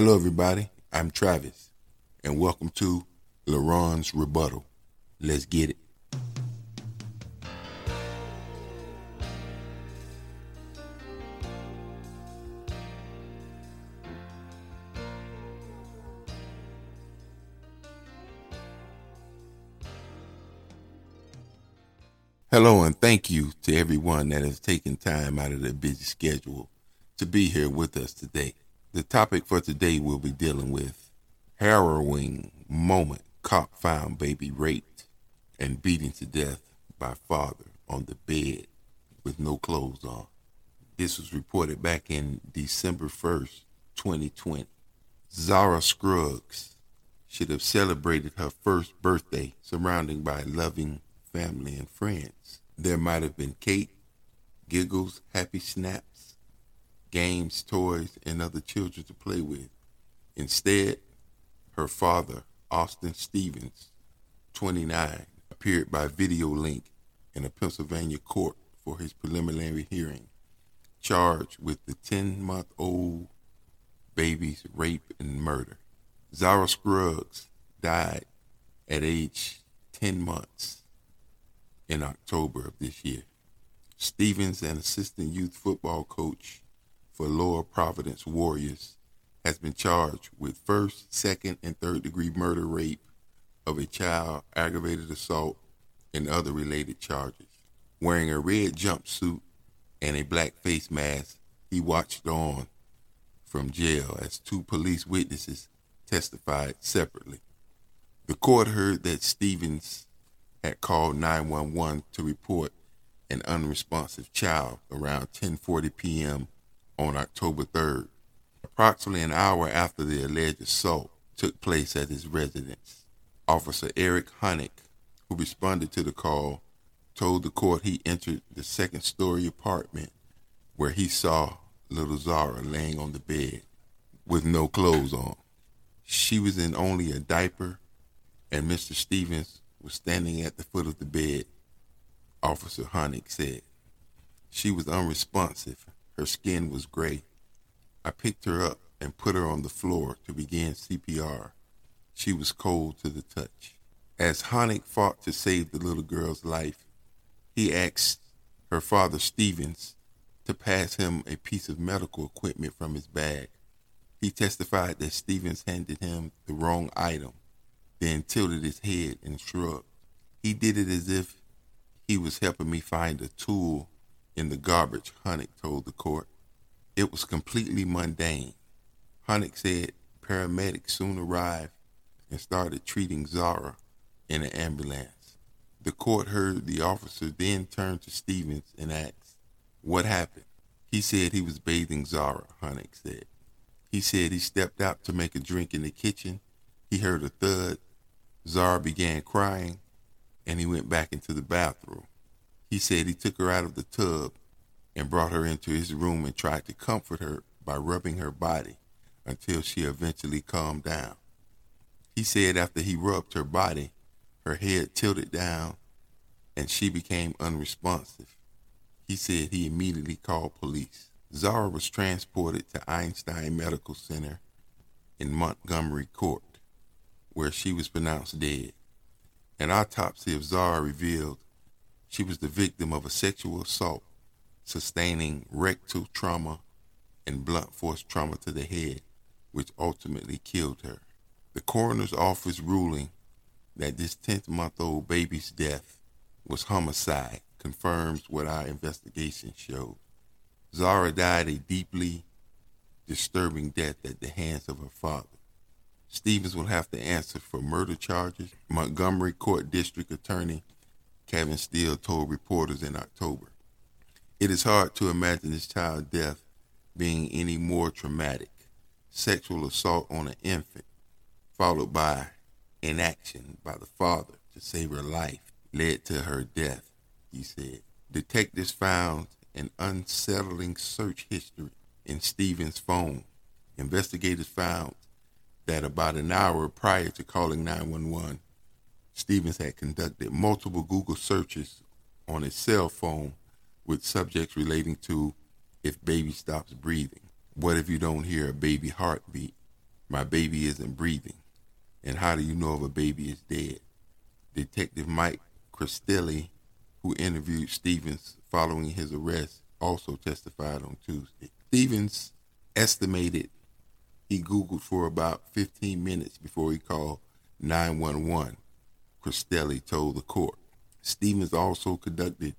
Hello, everybody. I'm Travis, and welcome to LaRon's Rebuttal. Let's get it. Hello, and thank you to everyone that has taken time out of their busy schedule to be here with us today. The topic for today we'll be dealing with harrowing moment cop found baby raped and beaten to death by father on the bed with no clothes on. This was reported back in December 1st, 2020. Zara Scruggs should have celebrated her first birthday surrounded by loving family and friends. There might have been cake, giggles, happy snaps, games, toys, and other children to play with. Instead, her father, Austin Stevens, 29, appeared by video link in a Pennsylvania court for his preliminary hearing, charged with the 10 month old baby's rape and murder. Zara Scruggs died at age 10 months in October of this year. Stevens, an assistant youth football coach for Lower Providence Warriors, has been charged with first, second, and third degree murder, rape of a child, aggravated assault, and other related charges. Wearing a red jumpsuit and a black face mask, he watched on from jail as two police witnesses testified separately. The court heard that Stevens had called 911 to report an unresponsive child around 10:40 p.m. on October 3rd, approximately an hour after the alleged assault took place at his residence. Officer Eric Honig, who responded to the call, told the court he entered the second story apartment where he saw little Zara laying on the bed with no clothes on. She was in only a diaper, and Mr. Stevens was standing at the foot of the bed, Officer Honig said. She was unresponsive. Her skin was gray. I picked her up and put her on the floor to begin CPR. She was cold to the touch. As Honig fought to save the little girl's life, he asked her father Stevens to pass him a piece of medical equipment from his bag. He testified that Stevens handed him the wrong item then tilted his head and shrugged. He did it as if he was helping me find a tool in the garbage, Honig told the court. It was completely mundane. Honig said paramedics soon arrived and started treating Zara in an ambulance. The court heard the officer then turn to Stevens and asked, What happened? He said he was bathing Zara, Honig said. He said he stepped out to make a drink in the kitchen. He heard a thud Zara began crying and he went back into the bathroom. He said he took her out of the tub and brought her into his room and tried to comfort her by rubbing her body until she eventually calmed down. He said after he rubbed her body, her head tilted down and she became unresponsive. He said he immediately called police. Zara was transported to Einstein Medical Center in Montgomery County where she was pronounced dead. An autopsy of Zara revealed she was the victim of a sexual assault, sustaining rectal trauma and blunt force trauma to the head, which ultimately killed her. The coroner's office ruling that this 10th month old baby's death was homicide confirms what our investigation showed. Zara died a deeply disturbing death at the hands of her father. Stevens will have to answer for murder charges. Montgomery County District Attorney Kevin Steele told reporters in October. It is hard to imagine this child's death being any more traumatic. Sexual assault on an infant, followed by inaction by the father to save her life, led to her death, he said. Detectives found an unsettling search history in Stevens' phone. Investigators found that about an hour prior to calling 911, Stevens had conducted multiple Google searches on his cell phone with subjects relating to if baby stops breathing. What if you don't hear a baby heartbeat? My baby isn't breathing. And how do you know if a baby is dead? Detective Mike Cristelli, who interviewed Stevens following his arrest, also testified on Tuesday. Stevens estimated he Googled for about 15 minutes before he called 911, Cristelli told the court. Stevens also conducted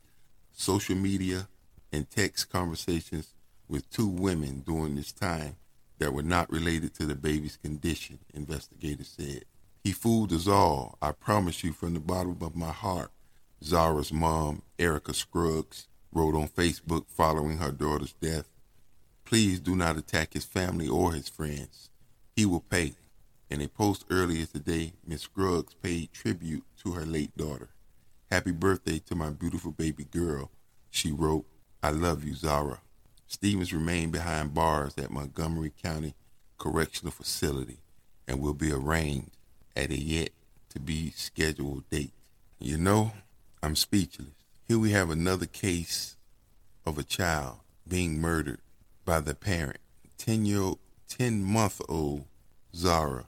social media and text conversations with two women during this time that were not related to the baby's condition, investigators said. He fooled us all. I promise you from the bottom of my heart. Zara's mom, Erica Scruggs, wrote on Facebook following her daughter's death. Please do not attack his family or his friends. He will pay. In a post earlier today, Miss Scruggs paid tribute to her late daughter. Happy birthday to my beautiful baby girl, she wrote. I love you, Zara. Stevens remained behind bars at Montgomery County Correctional Facility and will be arraigned at a yet to be scheduled date. You know, I'm speechless. Here we have another case of a child being murdered by the parent. 10 year old, 10 month old Zara,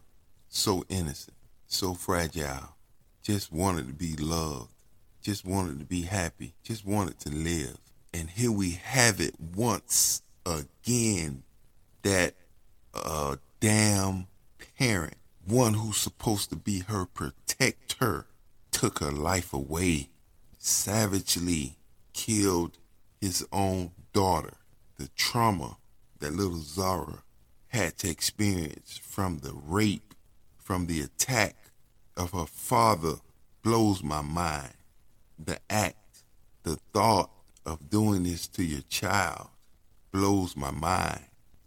so innocent, so fragile, just wanted to be loved, just wanted to be happy, just wanted to live. And here we have it once again that a damn parent, one who's supposed to be her protector, took her life away, savagely killed his own daughter. The trauma that little Zara had to experience from the rape, from the attack of her father blows my mind. The act, the thought of doing this to your child blows my mind.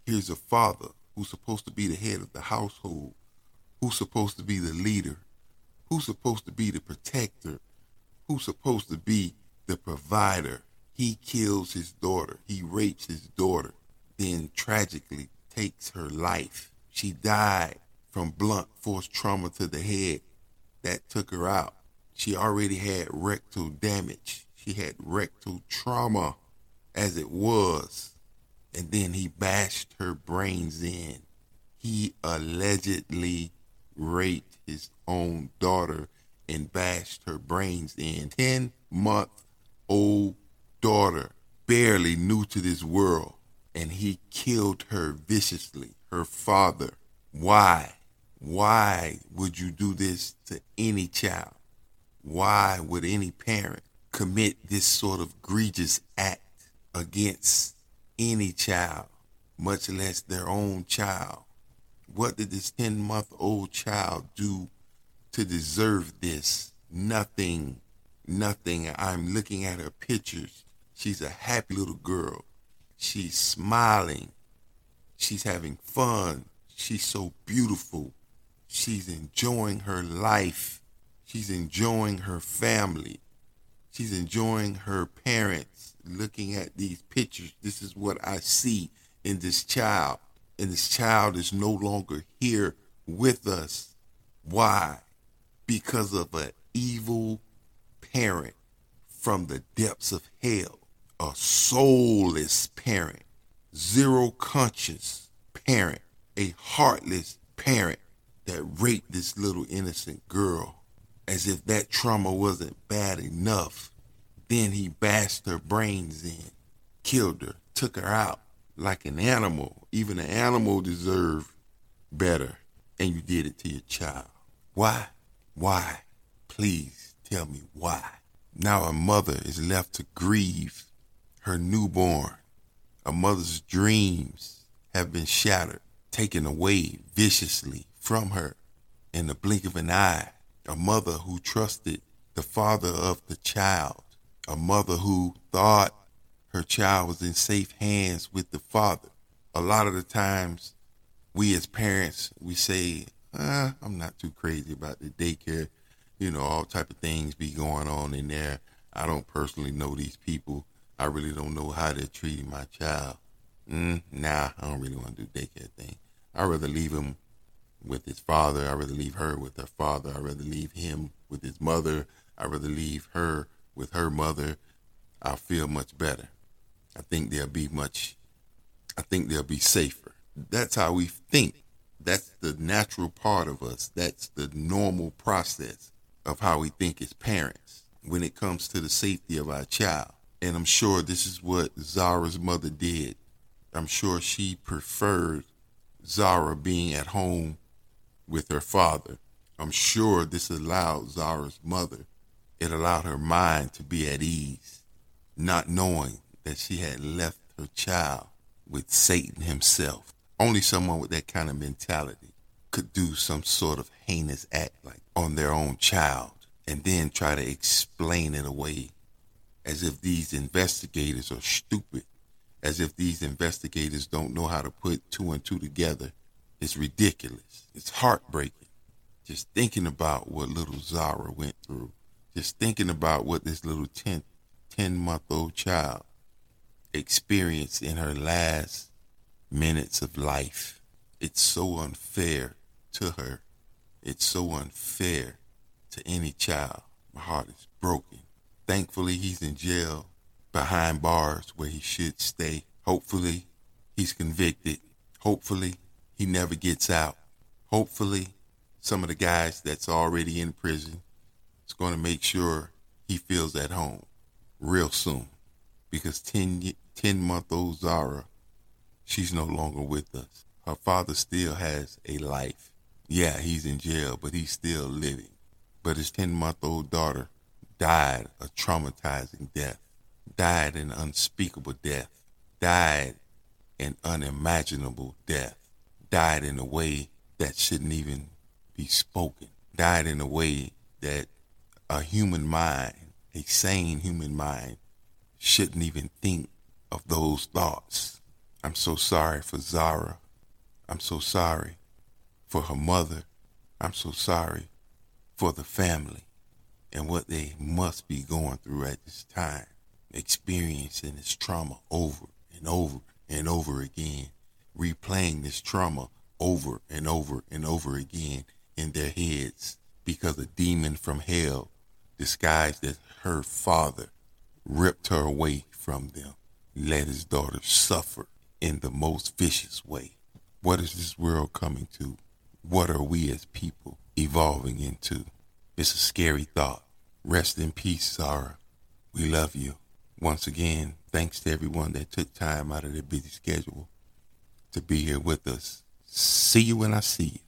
Here's a father who's supposed to be the head of the household, who's supposed to be the leader, who's supposed to be the protector, who's supposed to be the provider. He kills his daughter, he rapes his daughter, then tragically takes her life. She died from blunt force trauma to the head that took her out. She already had rectal damage she had rectal trauma as it was. And then he bashed her brains in. He allegedly raped his own daughter and bashed her brains in. 10 month old daughter, barely new to this world. And he killed her viciously, her father. Why? Why would you do this to any child? Why would any parent commit this sort of egregious act against any child, much less their own child. What did this 10 month old child do to deserve this? Nothing. Nothing. I'm looking at her pictures. She's a happy little girl. She's smiling. She's having fun. She's so beautiful. She's enjoying her life. She's enjoying her family. She's enjoying her parents looking at these pictures. This is what I see in this child. And this child is no longer here with us. Why? Because of an evil parent from the depths of hell, a soulless parent, zero conscious parent, a heartless parent that raped this little innocent girl as if that trauma wasn't bad enough. Then he bashed her brains in, killed her, took her out like an animal. Even an animal deserved better. And you did it to your child. Why? Why? Please tell me why. Now a mother is left to grieve her newborn. A mother's dreams have been shattered, taken away viciously from her in the blink of an eye a mother who trusted the father of the child, a mother who thought her child was in safe hands with the father. A lot of the times, we as parents, we say, uh, I'm not too crazy about the daycare. You know, all type of things be going on in there. I don't personally know these people. I really don't know how they're treating my child. Mm, nah, I don't really want to do daycare thing. I'd rather leave them with his father. I'd rather leave her with her father. I'd rather leave him with his mother. I'd rather leave her with her mother. I'll feel much better. I think they'll be much, I think they'll be safer. That's how we think. That's the natural part of us. That's the normal process of how we think as parents when it comes to the safety of our child. And I'm sure this is what Zara's mother did. I'm sure she preferred Zara being at home with her father. I'm sure this allowed Zara's mother, it allowed her mind to be at ease, not knowing that she had left her child with Satan himself. Only someone with that kind of mentality could do some sort of heinous act like on their own child and then try to explain it away as if these investigators are stupid, as if these investigators don't know how to put two and two together. It's ridiculous. It's heartbreaking. Just thinking about what little Zara went through, just thinking about what this little 10, 10 month old child experienced in her last minutes of life. It's so unfair to her. It's so unfair to any child. My heart is broken. Thankfully, he's in jail behind bars where he should stay. Hopefully, he's convicted. Hopefully, he never gets out. Hopefully, some of the guys that's already in prison is going to make sure he feels at home real soon. Because 10, 10 month old Zara, she's no longer with us. Her father still has a life. Yeah, he's in jail, but he's still living. But his 10 month old daughter died a traumatizing death, died an unspeakable death, died an unimaginable death, died in a way that shouldn't even be spoken, died in a way that a human mind, a sane human mind, shouldn't even think of those thoughts. I'm so sorry for Zara. I'm so sorry for her mother. I'm so sorry for the family and what they must be going through at this time, experiencing this trauma over and over and over again, replaying this trauma over and over and over again in their heads because a demon from hell disguised as her father ripped her away from them, let his daughter suffer in the most vicious way. What is this world coming to? What are we as people evolving into? It's a scary thought. Rest in peace, Zara. We love you. Once again, thanks to everyone that took time out of their busy schedule to be here with us. See you when I see you.